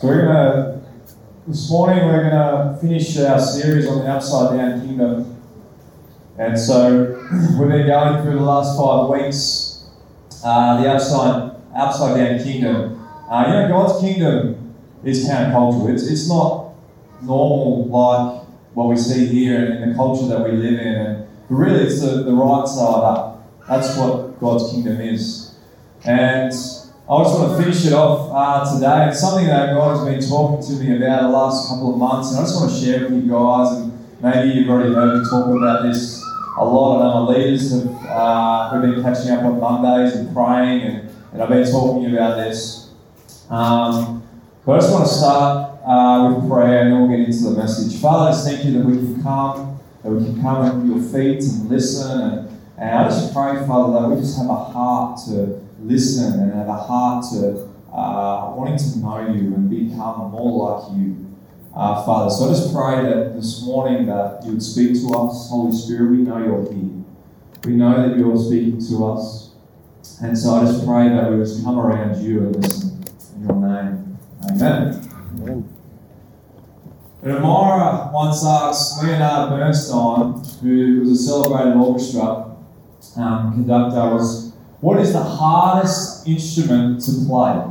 So we're gonna this morning we're gonna finish our series on the upside down kingdom. And so we've been going through the last five weeks, uh, the upside upside down kingdom. Uh, you know, God's kingdom is countercultural. It's it's not normal like what we see here in the culture that we live in. And really, it's the, the right side up. That's what God's kingdom is. And I just want to finish it off uh, today. It's something that God has been talking to me about the last couple of months, and I just want to share with you guys. And maybe you've already heard me talk about this a lot. I know my leaders have uh, we've been catching up on Mondays and praying, and, and I've been talking about this. Um, but I just want to start uh, with prayer, and then we'll get into the message. Father, I just thank you that we can come, that we can come at your feet and listen, and, and I just pray, Father, that we just have a heart to listen and have a heart to uh, wanting to know you and become more like you, uh, Father. So I just pray that this morning that you would speak to us, Holy Spirit. We know you're here. We know that you're speaking to us. And so I just pray that we just come around you and listen in your name. Amen. Amen. And Amara once asked Leonard Bernstein, who was a celebrated orchestra um, conductor, was what is the hardest instrument to play?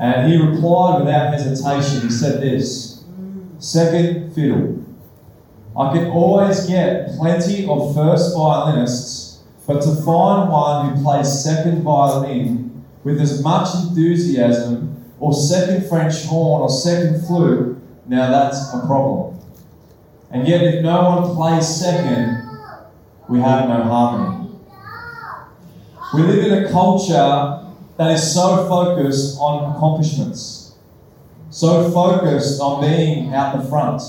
And he replied without hesitation. He said this Second fiddle. I can always get plenty of first violinists, but to find one who plays second violin with as much enthusiasm, or second French horn, or second flute, now that's a problem. And yet, if no one plays second, we have no harmony. We live in a culture that is so focused on accomplishments, so focused on being out the front.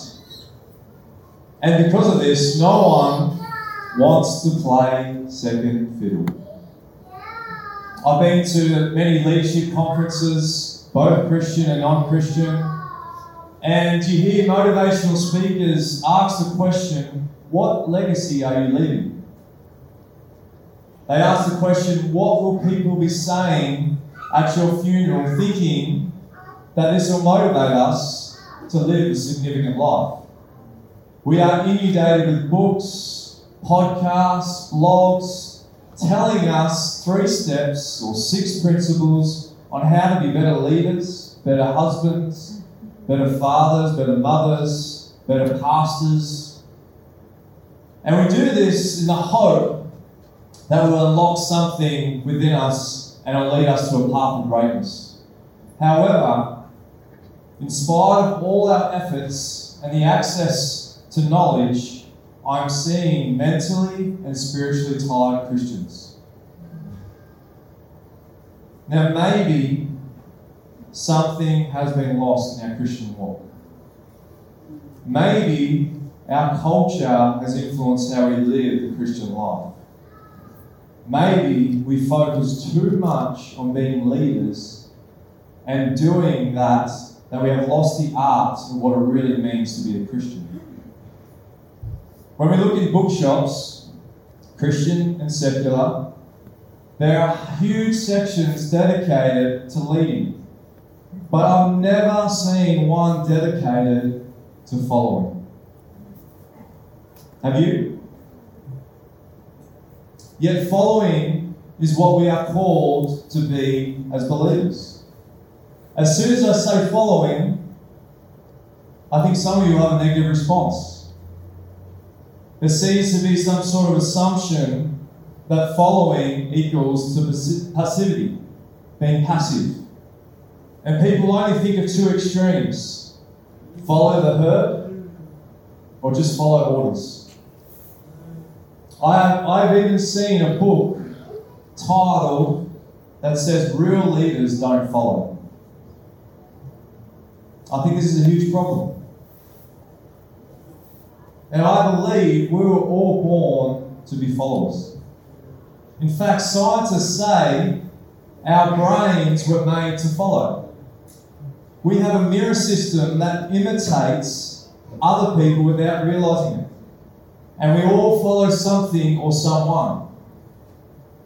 And because of this, no one wants to play second fiddle. I've been to many leadership conferences, both Christian and non Christian, and you hear motivational speakers ask the question what legacy are you leaving? They asked the question, What will people be saying at your funeral, thinking that this will motivate us to live a significant life? We are inundated with books, podcasts, blogs, telling us three steps or six principles on how to be better leaders, better husbands, better fathers, better mothers, better pastors. And we do this in the hope that will unlock something within us and will lead us to a path of greatness. However, in spite of all our efforts and the access to knowledge, I'm seeing mentally and spiritually tired Christians. Now, maybe something has been lost in our Christian walk. Maybe our culture has influenced how we live the Christian life maybe we focus too much on being leaders and doing that, that we have lost the art of what it really means to be a Christian. When we look in bookshops, Christian and secular, there are huge sections dedicated to leading. But I've never seen one dedicated to following. Have you? Yet following is what we are called to be as believers. As soon as I say following, I think some of you have a negative response. There seems to be some sort of assumption that following equals to passivity, being passive. And people only think of two extremes follow the herd or just follow orders. I, I've even seen a book titled that says Real Leaders Don't Follow. I think this is a huge problem. And I believe we were all born to be followers. In fact, scientists say our brains were made to follow. We have a mirror system that imitates other people without realizing it. And we all follow something or someone.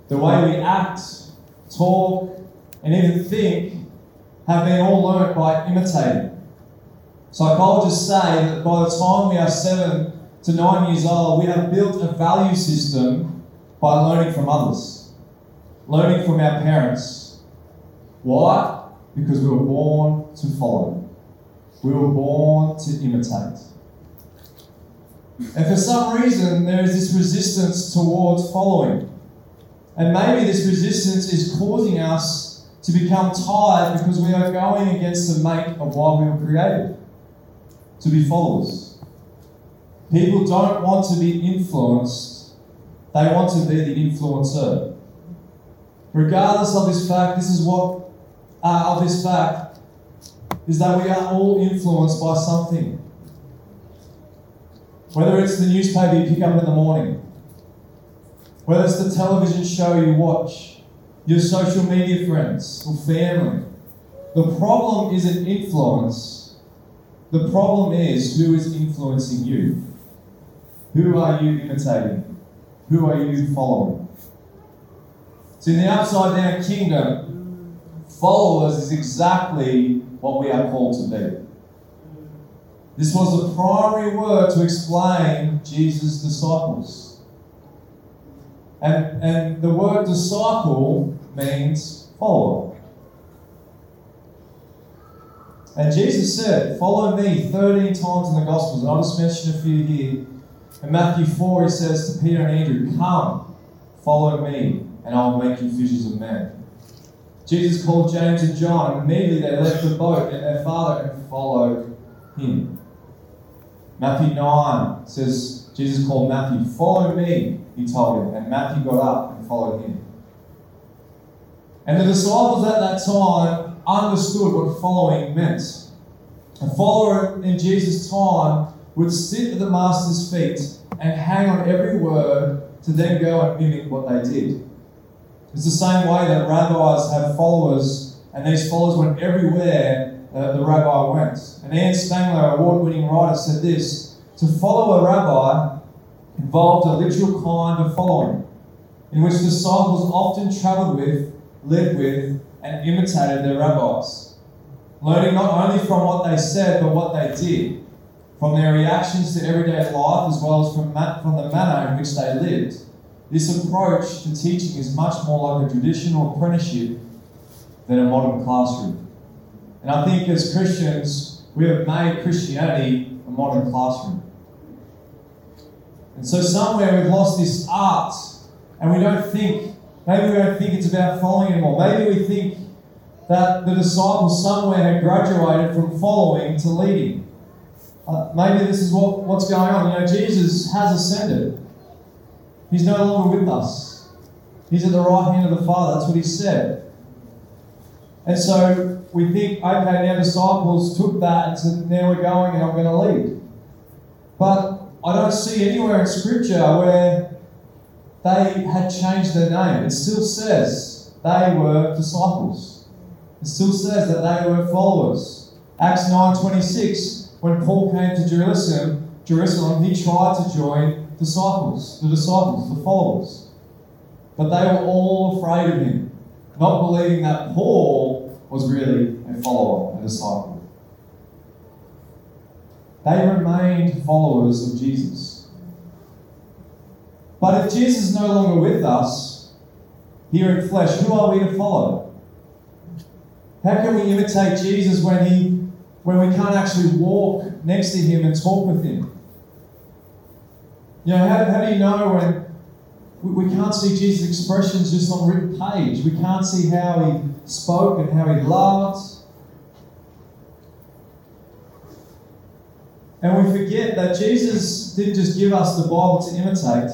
The way we act, talk, and even think have been all learnt by imitating. Psychologists say that by the time we are seven to nine years old, we have built a value system by learning from others, learning from our parents. Why? Because we were born to follow. We were born to imitate. And for some reason, there is this resistance towards following. And maybe this resistance is causing us to become tired because we are going against the make of why we were created to be followers. People don't want to be influenced, they want to be the influencer. Regardless of this fact, this is what, uh, of this fact, is that we are all influenced by something. Whether it's the newspaper you pick up in the morning, whether it's the television show you watch, your social media friends or family, the problem isn't influence. The problem is who is influencing you. Who are you imitating? Who are you following? So, in the upside down kingdom, followers is exactly what we are called to be. This was the primary word to explain Jesus' disciples. And, and the word disciple means follower. And Jesus said, Follow me 13 times in the Gospels. And I'll just mention a few here. In Matthew 4, he says to Peter and Andrew, Come, follow me, and I'll make you fishers of men. Jesus called James and John, immediately they left the boat and their father and followed him. Matthew 9 says, Jesus called Matthew, Follow me, he told him. And Matthew got up and followed him. And the disciples at that time understood what following meant. A follower in Jesus' time would sit at the Master's feet and hang on every word to then go and mimic what they did. It's the same way that rabbis have followers, and these followers went everywhere uh, the rabbi went. And Ann Spangler, award winning writer, said this To follow a rabbi involved a literal kind of following, in which disciples often travelled with, lived with, and imitated their rabbis, learning not only from what they said, but what they did, from their reactions to everyday life, as well as from, from the manner in which they lived. This approach to teaching is much more like a traditional apprenticeship than a modern classroom. And I think as Christians, we have made Christianity a modern classroom. And so somewhere we've lost this art and we don't think, maybe we don't think it's about following anymore. Maybe we think that the disciples somewhere have graduated from following to leading. Uh, maybe this is what, what's going on. You know, Jesus has ascended. He's no longer with us. He's at the right hand of the Father. That's what he said. And so we think, okay, now disciples took that and said, now we're going and I'm going to lead. But I don't see anywhere in Scripture where they had changed their name. It still says they were disciples. It still says that they were followers. Acts 9.26, when Paul came to Jerusalem, Jerusalem, he tried to join disciples, the disciples, the followers. But they were all afraid of him, not believing that Paul was really a follower, a disciple. They remained followers of Jesus. But if Jesus is no longer with us, here in flesh, who are we to follow? How can we imitate Jesus when he when we can't actually walk next to him and talk with him? You know, how, how do you know when we, can't see Jesus' expressions just on a written page? We can't see how he spoke and how he loved And we forget that Jesus didn't just give us the Bible to imitate,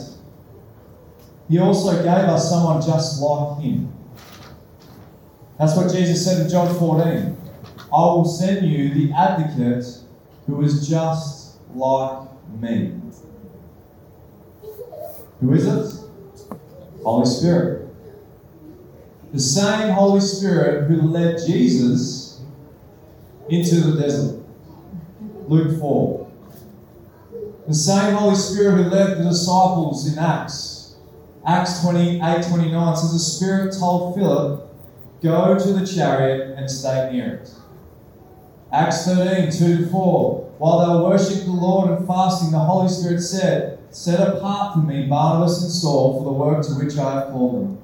He also gave us someone just like Him. That's what Jesus said in John 14. I will send you the advocate who is just like me. Who is it? Holy Spirit. The same Holy Spirit who led Jesus into the desert. Luke 4. The same Holy Spirit who led the disciples in Acts. Acts 28 29 says, The Spirit told Philip, Go to the chariot and stay near it. Acts 13, 2 to 4. While they were worshipping the Lord and fasting, the Holy Spirit said, Set apart for me Barnabas and Saul for the work to which I have called them.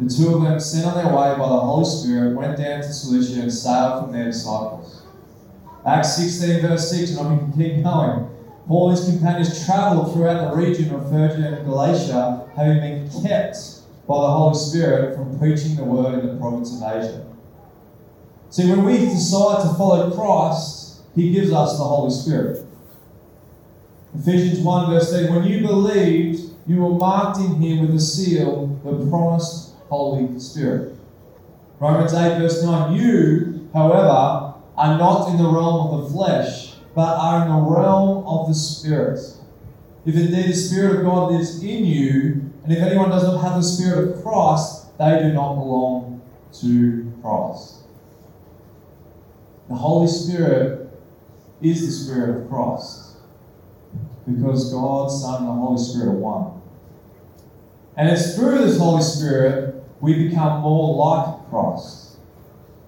The two of them, sent on their way by the Holy Spirit, went down to Seleucia and sailed from their disciples. Acts 16, verse 6, and I can keep going. Paul and his companions travelled throughout the region of Phrygia and Galatia, having been kept by the Holy Spirit from preaching the word in the province of Asia. See, when we decide to follow Christ, He gives us the Holy Spirit. Ephesians 1, verse 10 When you believed, you were marked in Him with a seal, the promised Holy Spirit. Romans 8, verse 9 You, however, are not in the realm of the flesh, but are in the realm of the Spirit. If indeed the Spirit of God lives in you, and if anyone does not have the Spirit of Christ, they do not belong to Christ. The Holy Spirit is the Spirit of Christ because God, Son, and the Holy Spirit are one. And it's through this Holy Spirit we become more like Christ.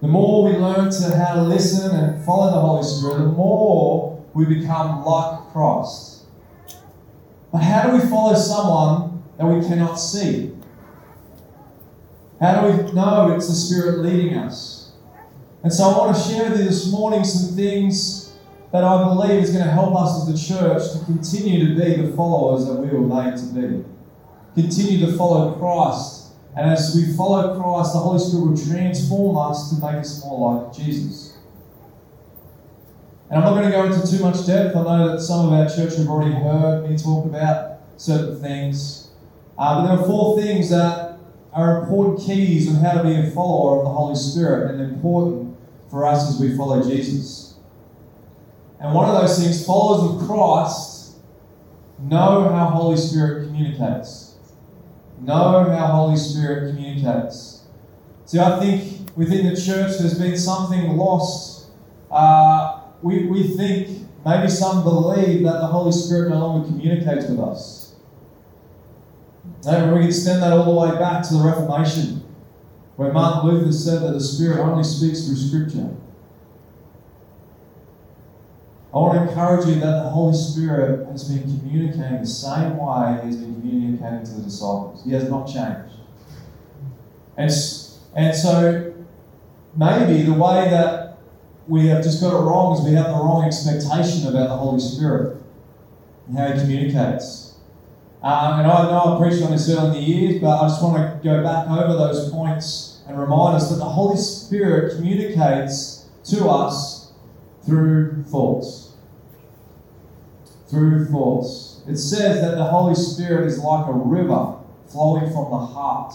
The more we learn to how to listen and follow the Holy Spirit, the more we become like Christ. But how do we follow someone that we cannot see? How do we know it's the Spirit leading us? And so I want to share with you this morning some things that I believe is going to help us as the church to continue to be the followers that we were made to be. Continue to follow Christ. And as we follow Christ, the Holy Spirit will transform us to make us more like Jesus. And I'm not going to go into too much depth. I know that some of our church have already heard me talk about certain things. Uh, but there are four things that are important keys on how to be a follower of the Holy Spirit and important for us as we follow Jesus. And one of those things, followers of Christ know how Holy Spirit communicates. Know how Holy Spirit communicates. See, I think within the church there's been something lost. Uh, we, we think, maybe some believe that the Holy Spirit no longer communicates with us. And we can extend that all the way back to the Reformation, where Martin Luther said that the Spirit only speaks through Scripture. I want to encourage you that the Holy Spirit has been communicating the same way He has been communicating to the disciples. He has not changed. And, and so, maybe the way that we have just got it wrong is we have the wrong expectation about the Holy Spirit and how He communicates. Um, and I know I preached on this early in the years, but I just want to go back over those points and remind us that the Holy Spirit communicates to us through thoughts. Through thoughts. It says that the Holy Spirit is like a river flowing from the heart.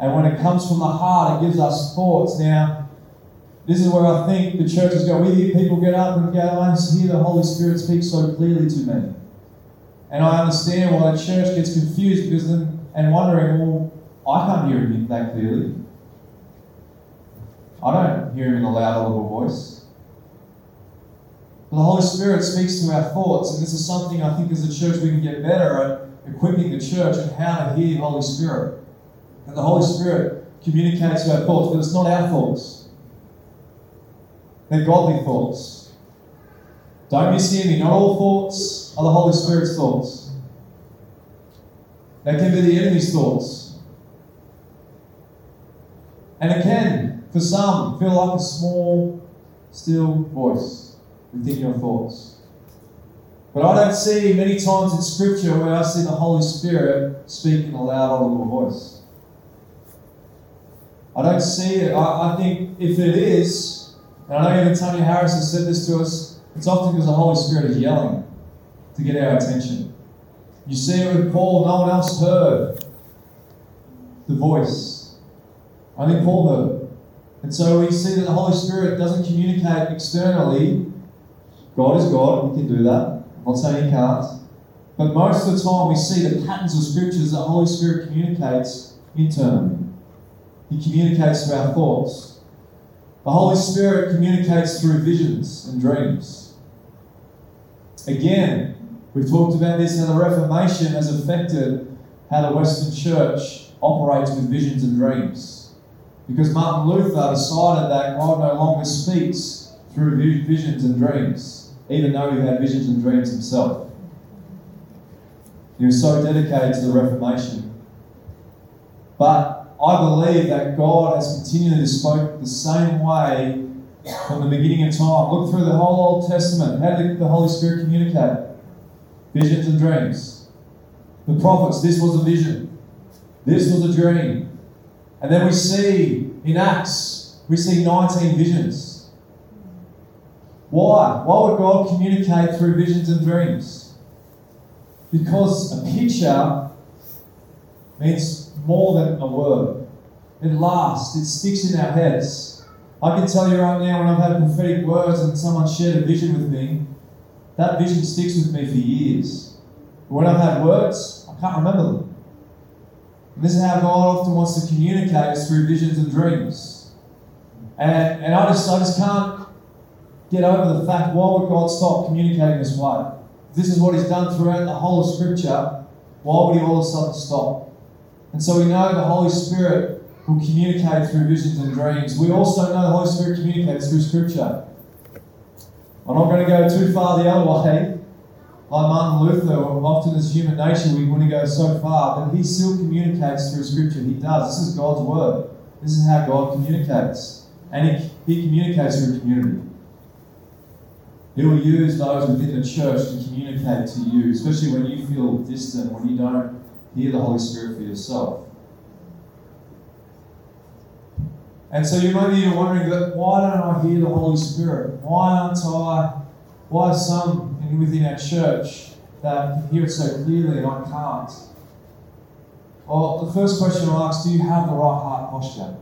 And when it comes from the heart, it gives us thoughts. Now, this is where I think the churches go. We hear people get up and go, I hear the Holy Spirit speak so clearly to me. And I understand why the church gets confused because then, and wondering, well, I can't hear him that clearly. I don't hear him in a loud, audible voice. The Holy Spirit speaks to our thoughts, and this is something I think as a church we can get better at equipping the church and how to hear the Holy Spirit. And the Holy Spirit communicates to our thoughts, but it's not our thoughts. They're godly thoughts. Don't mishear me. Not all thoughts are the Holy Spirit's thoughts. They can be the enemy's thoughts. And it can, for some, feel like a small, still voice within your thoughts. But I don't see many times in Scripture where I see the Holy Spirit speak in a loud, audible voice. I don't see it. I, I think if it is, and I know even Tony Harris has said this to us, it's often because the Holy Spirit is yelling to get our attention. You see it with Paul, no one else heard the voice. Only Paul heard. And so we see that the Holy Spirit doesn't communicate externally. God is God, he can do that. I'm not saying he can't. But most of the time we see the patterns of scriptures that the Holy Spirit communicates internally. He communicates through our thoughts. The Holy Spirit communicates through visions and dreams. Again, we've talked about this how the Reformation has affected how the Western Church operates with visions and dreams. Because Martin Luther decided that God no longer speaks through visions and dreams, even though he had visions and dreams himself. He was so dedicated to the Reformation. But I believe that God has continually spoken the same way from the beginning of time. Look through the whole Old Testament. How did the Holy Spirit communicate? Visions and dreams. The prophets, this was a vision. This was a dream. And then we see in Acts, we see 19 visions. Why? Why would God communicate through visions and dreams? Because a picture means more than a word. It lasts, it sticks in our heads. I can tell you right now, when I've had prophetic words and someone shared a vision with me, that vision sticks with me for years. But when I've had words, I can't remember them. And this is how God often wants to communicate us through visions and dreams. And, and I, just, I just can't get over the fact why would God stop communicating this way? This is what He's done throughout the whole of Scripture. Why would He all of a sudden stop? And so we know the Holy Spirit will communicate through visions and dreams. We also know the Holy Spirit communicates through Scripture. I'm not going to go too far the other way. Like Martin Luther, often as human nature, we want to go so far, but he still communicates through Scripture. He does. This is God's Word. This is how God communicates. And he, he communicates through community. He will use those within the church to communicate to you, especially when you feel distant, when you don't hear the Holy Spirit for yourself. And so you might you're wondering that why don't I hear the Holy Spirit? Why aren't I? Why are some within our church that can hear it so clearly and I can't? Well, the first question I'll ask: Do you have the right heart posture?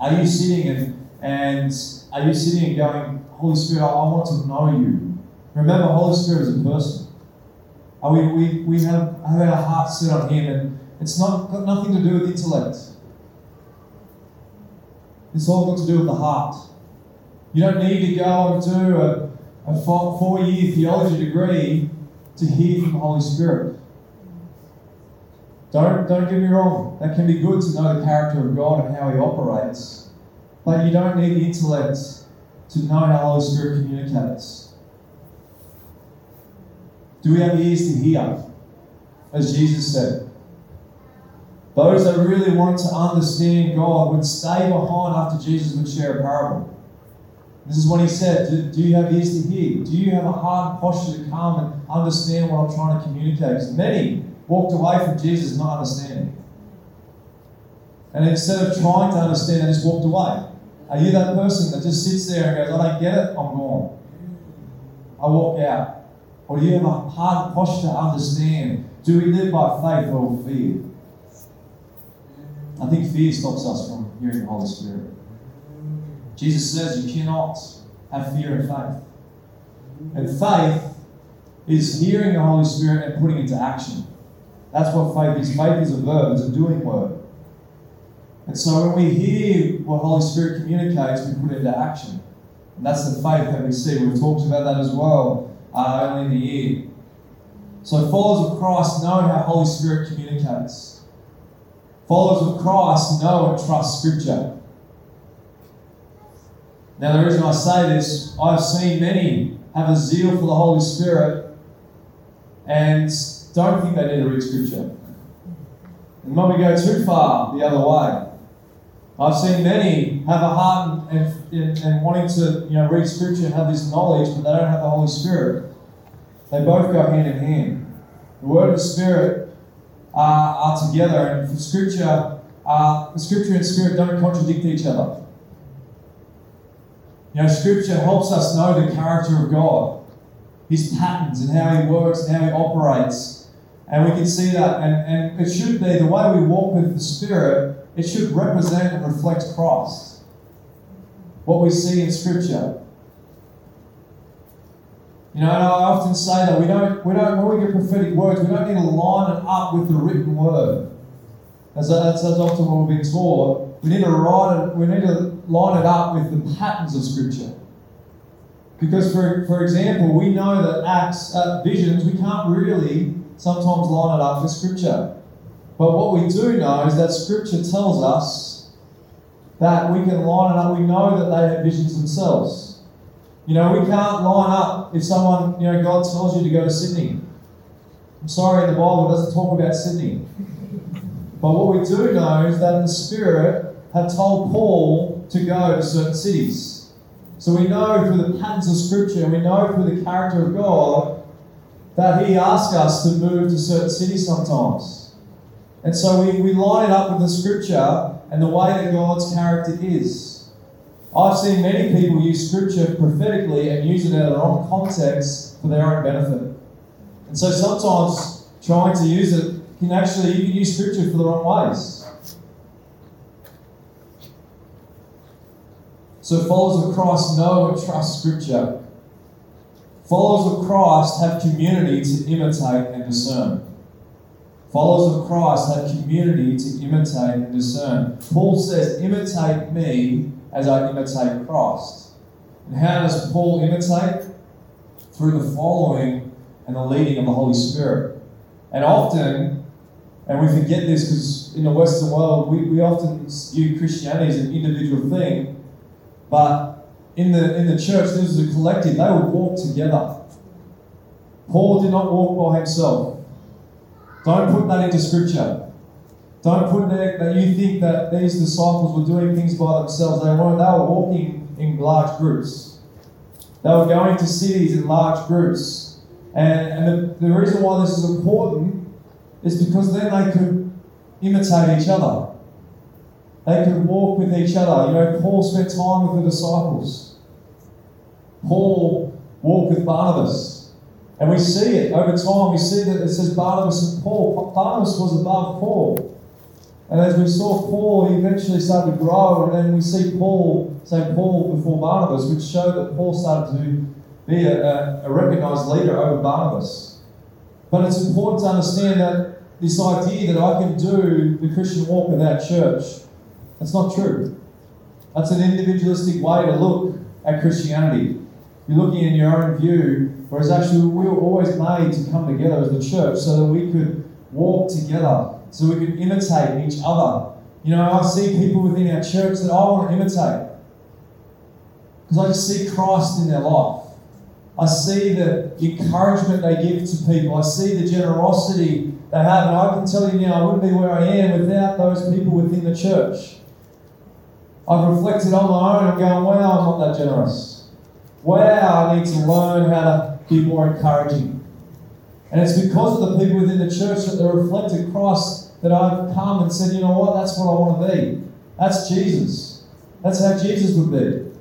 Are you sitting and and are you sitting and going, Holy Spirit, I, I want to know you? Remember, Holy Spirit is a person. Are we, we, we have, have our hearts set on Him, and it's not got nothing to do with intellect. It's all got to do with the heart. You don't need to go and do a, a four year theology degree to hear from the Holy Spirit. Don't, don't get me wrong, that can be good to know the character of God and how He operates. But you don't need the intellect to know how the Holy Spirit communicates. Do we have ears to hear? As Jesus said. Those that really want to understand God would stay behind after Jesus would share a parable. This is what he said. Do, do, you have ears to hear? Do you have a heart posture to come and understand what I'm trying to communicate? Because many walked away from Jesus not understanding. And instead of trying to understand, they just walked away. Are you that person that just sits there and goes, I don't get it, I'm gone? I walk out. Or do you have a hard posture to understand? Do we live by faith or fear? I think fear stops us from hearing the Holy Spirit. Jesus says you cannot have fear and faith. And faith is hearing the Holy Spirit and putting it into action. That's what faith is. Faith is a verb, it's a doing word. And so when we hear what Holy Spirit communicates, we put it into action. And that's the faith that we see. We've talked about that as well uh, early in the year. So followers of Christ know how Holy Spirit communicates. Followers of Christ know and trust Scripture. Now, the reason I say this, I've seen many have a zeal for the Holy Spirit and don't think they need to read Scripture. And when we go too far the other way, I've seen many have a heart and, and, and wanting to you know, read Scripture and have this knowledge, but they don't have the Holy Spirit. They both go hand in hand. The Word and Spirit uh, are together, and for Scripture, uh, Scripture and Spirit don't contradict each other. You know, Scripture helps us know the character of God, His patterns, and how He works and how He operates. And we can see that, and, and it should be the way we walk with the Spirit, it should represent and reflect Christ. What we see in Scripture. You know, and I often say that we don't, we don't, when we get prophetic words, we don't need to line it up with the written word. As that's, that's often what we've been taught. We need to write it, we need to line it up with the patterns of Scripture. Because, for, for example, we know that Acts, uh, visions, we can't really sometimes line it up with Scripture. But what we do know is that Scripture tells us that we can line it up. We know that they had visions themselves. You know, we can't line up if someone, you know, God tells you to go to Sydney. I'm sorry, the Bible doesn't talk about Sydney. But what we do know is that the Spirit had told Paul to go to certain cities. So we know through the patterns of Scripture, we know through the character of God, that He asks us to move to certain cities sometimes. And so we, we line it up with the Scripture and the way that God's character is. I've seen many people use Scripture prophetically and use it in their own context for their own benefit. And so sometimes trying to use it can actually, you can use Scripture for the wrong ways. So followers of Christ know and trust Scripture. Followers of Christ have community to imitate and discern. Followers of Christ have community to imitate and discern. Paul says, imitate me as I imitate Christ. And how does Paul imitate? Through the following and the leading of the Holy Spirit. And often, and we forget this because in the Western world, we, we often view Christianity as an individual thing, but in the, in the church, this was a collective. They would walk together. Paul did not walk by himself. Don't put that into scripture. Don't put that, that you think that these disciples were doing things by themselves. They weren't. They were walking in large groups. They were going to cities in large groups. And, and the, the reason why this is important is because then they could imitate each other. They could walk with each other. You know, Paul spent time with the disciples. Paul walked with Barnabas. And we see it over time. We see that it says Barnabas and Paul. Barnabas was above Paul. And as we saw Paul, he eventually started to grow. And then we see Paul, say Paul before Barnabas, which showed that Paul started to be a, a, a recognized leader over Barnabas. But it's important to understand that this idea that I can do the Christian walk without church, that's not true. That's an individualistic way to look at Christianity. You're looking in your own view, whereas actually we were always made to come together as the church so that we could walk together, so we could imitate each other. You know, I see people within our church that I want to imitate because I just see Christ in their life. I see the encouragement they give to people. I see the generosity they have. And I can tell you now, I wouldn't be where I am without those people within the church. I've reflected on my own and going, wow, I'm not that generous. Wow, I need to learn how to be more encouraging. And it's because of the people within the church that they reflected Christ that I've come and said, you know what, that's what I want to be. That's Jesus. That's how Jesus would be.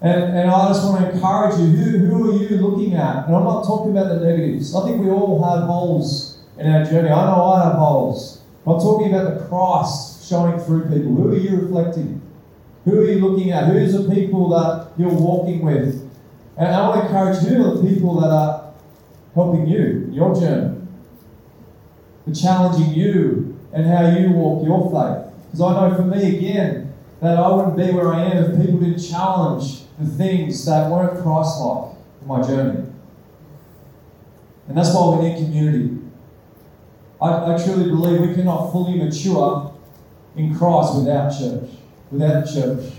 And, and I just want to encourage you who, who are you looking at? And I'm not talking about the negatives. I think we all have holes in our journey. I know I have holes. I'm talking about the Christ shining through people. Who are you reflecting? Who are you looking at? Who's the people that you're walking with? And I want to encourage are the people that are helping you in your journey, the challenging you and how you walk your faith. Because I know for me, again, that I wouldn't be where I am if people didn't challenge the things that weren't Christ like in my journey. And that's why we need community. I, I truly believe we cannot fully mature in Christ without church, without a church.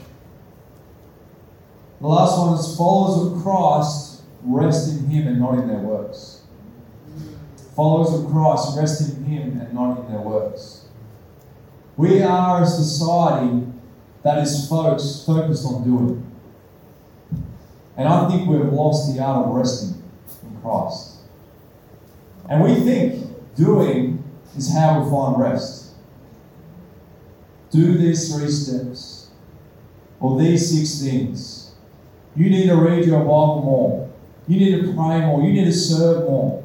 The last one is followers of Christ rest in Him and not in their works. Followers of Christ rest in Him and not in their works. We are a society that is folks focused on doing. And I think we've lost the art of resting in Christ. And we think doing is how we find rest. Do these three steps, or these six things. You need to read your Bible more. You need to pray more. You need to serve more.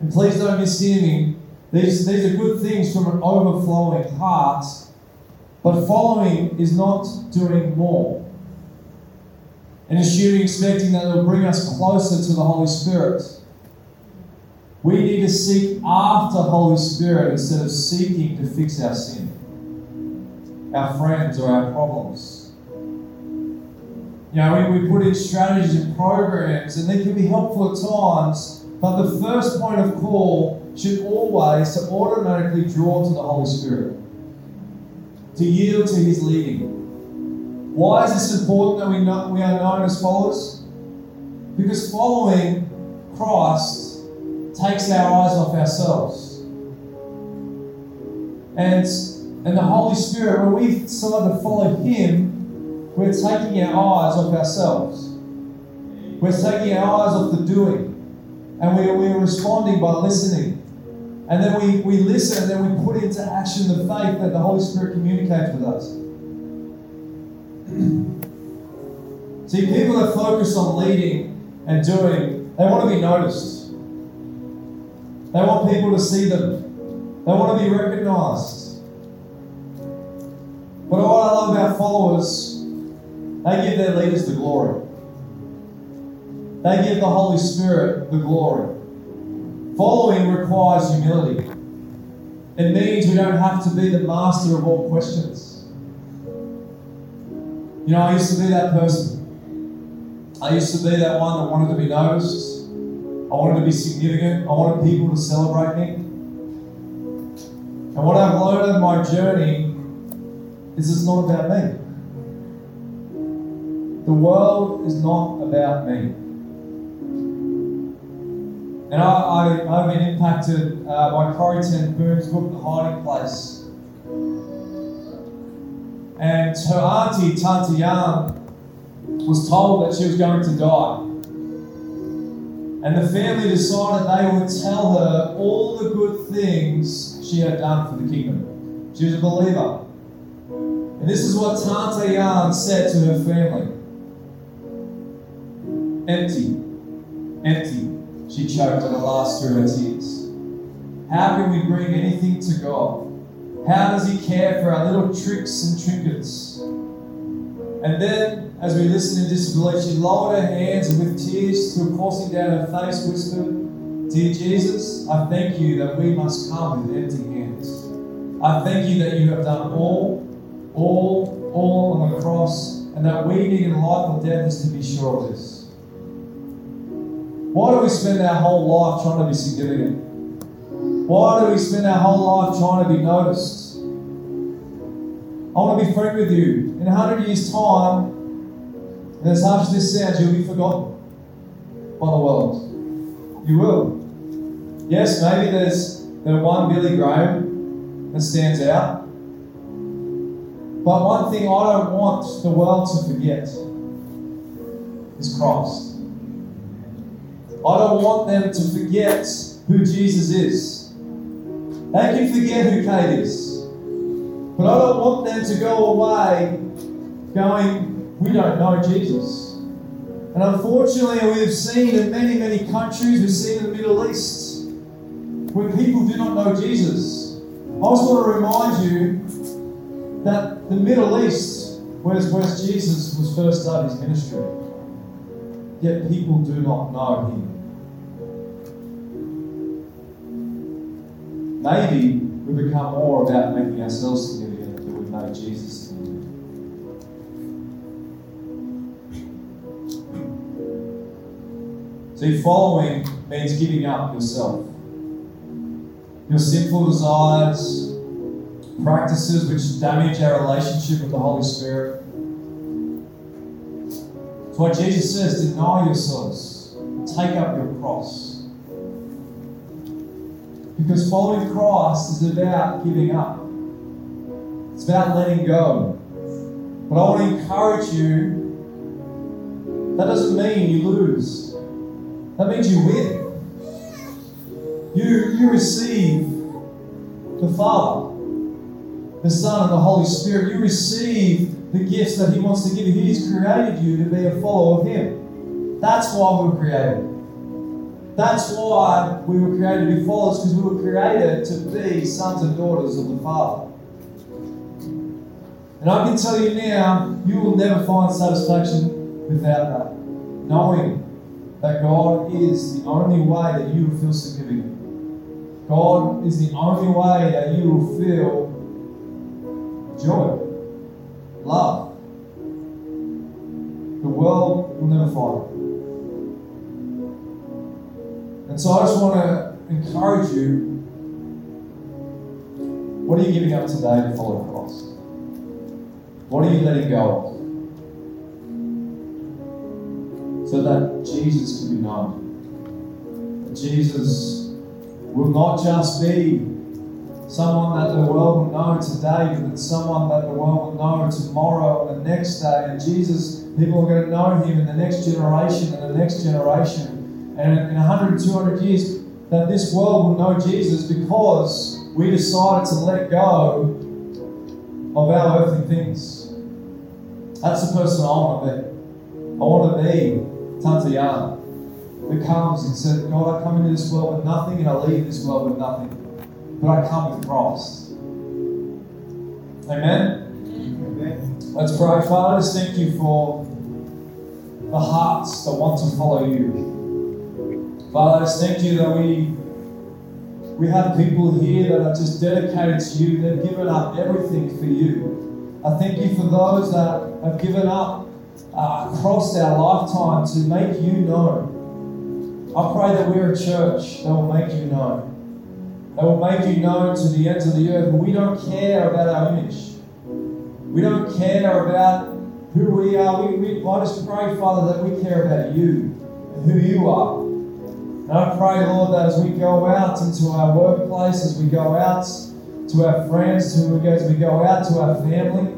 And please don't mishear me. These, these are good things from an overflowing heart, but following is not doing more and assuming, expecting that it will bring us closer to the Holy Spirit. We need to seek after Holy Spirit instead of seeking to fix our sin, our friends, or our problems. You know, we, we put in strategies and programs, and they can be helpful at times, but the first point of call should always to automatically draw to the Holy Spirit, to yield to His leading. Why is this important that we, know, we are known as followers? Because following Christ takes our eyes off ourselves. And, and the Holy Spirit, when we decide to follow Him, we're taking our eyes off ourselves. We're taking our eyes off the doing. And we, we're responding by listening. And then we, we listen and then we put into action the faith that the Holy Spirit communicates with us. See, people that focus on leading and doing, they want to be noticed. They want people to see them. They want to be recognized. But what I love about followers, they give their leaders the glory. They give the Holy Spirit the glory. Following requires humility. It means we don't have to be the master of all questions. You know, I used to be that person. I used to be that one that wanted to be noticed. I wanted to be significant. I wanted people to celebrate me. And what I've learned in my journey is not about me. The world is not about me. And I, I, I've been impacted uh, by Corrie Ten Boom's book, The Hiding Place. And her auntie, Tante Yan, was told that she was going to die. And the family decided they would tell her all the good things she had done for the kingdom. She was a believer. And this is what Tante Yan said to her family Empty, empty. She choked at the last through her tears. How can we bring anything to God? How does He care for our little tricks and trinkets? And then, as we listened in disbelief, she lowered her hands and with tears still coursing down her face whispered, Dear Jesus, I thank you that we must come with empty hands. I thank you that you have done all, all, all on the cross, and that we need in life or death is to be sure of this. Why do we spend our whole life trying to be significant? Why do we spend our whole life trying to be noticed? I want to be frank with you. In a hundred years' time, and as harsh as this sounds, you'll be forgotten by the world. You will. Yes, maybe there's the one Billy Graham that stands out. But one thing I don't want the world to forget is Christ. I don't want them to forget who Jesus is. They can forget who Kate is. But I don't want them to go away going, we don't know Jesus. And unfortunately, we've seen in many, many countries, we've seen in the Middle East, where people do not know Jesus. I just want to remind you that the Middle East, where, where Jesus was first started his ministry, yet people do not know him. Maybe we become more about making ourselves significant than we make Jesus significant. See, following means giving up yourself. Your sinful desires, practices which damage our relationship with the Holy Spirit. That's why Jesus says, deny yourselves, take up your cross. Because following Christ is about giving up. It's about letting go. But I want to encourage you that doesn't mean you lose. That means you win. You, you receive the Father, the Son, and the Holy Spirit. You receive the gifts that He wants to give you. He's created you to be a follower of Him. That's why we were created. That's why we were created to be followers, because we were created to be sons and daughters of the Father. And I can tell you now, you will never find satisfaction without that. Knowing that God is the only way that you will feel significant. God is the only way that you will feel joy, love. The world will never find. And so I just want to encourage you what are you giving up today to follow Christ? What are you letting go of? So that Jesus can be known. That Jesus will not just be someone that the world will know today, but someone that the world will know tomorrow and the next day. And Jesus, people are going to know him in the next generation and the next generation. And in 100, 200 years, that this world will know Jesus because we decided to let go of our earthly things. That's the person I want to be. I want to be Tanta Yana, who comes and says, God, I come into this world with nothing and I leave this world with nothing. But I come with Christ. Amen? Amen. Let's pray. Father, thank you for the hearts that want to follow you. Father, thank you that we we have people here that are just dedicated to you. They've given up everything for you. I thank you for those that have given up uh, across our lifetime to make you known. I pray that we're a church that will make you known. That will make you known to the ends of the earth. But We don't care about our image. We don't care about who we are. We, we, I just pray, Father, that we care about you and who you are. And I pray, Lord, that as we go out into our workplace, as we go out to our friends, go, as we go out to our family,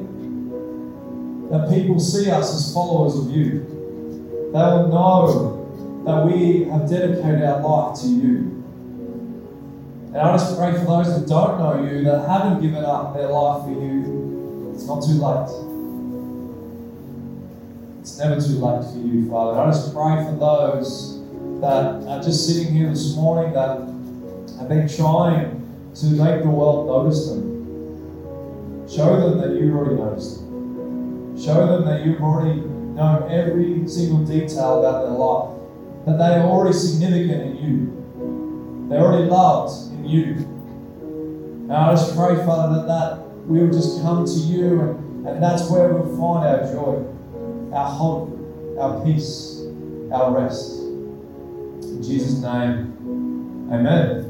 that people see us as followers of you. They will know that we have dedicated our life to you. And I just pray for those that don't know you, that haven't given up their life for you, it's not too late. It's never too late for you, Father. I just pray for those that are just sitting here this morning that have been trying to make the world notice them. Show them that you've already noticed them. Show them that you've already known every single detail about their life. That they are already significant in you. They're already loved you. And I just pray, Father, that, that we'll just come to you and, and that's where we'll find our joy, our hope, our peace, our rest. In Jesus' name, amen.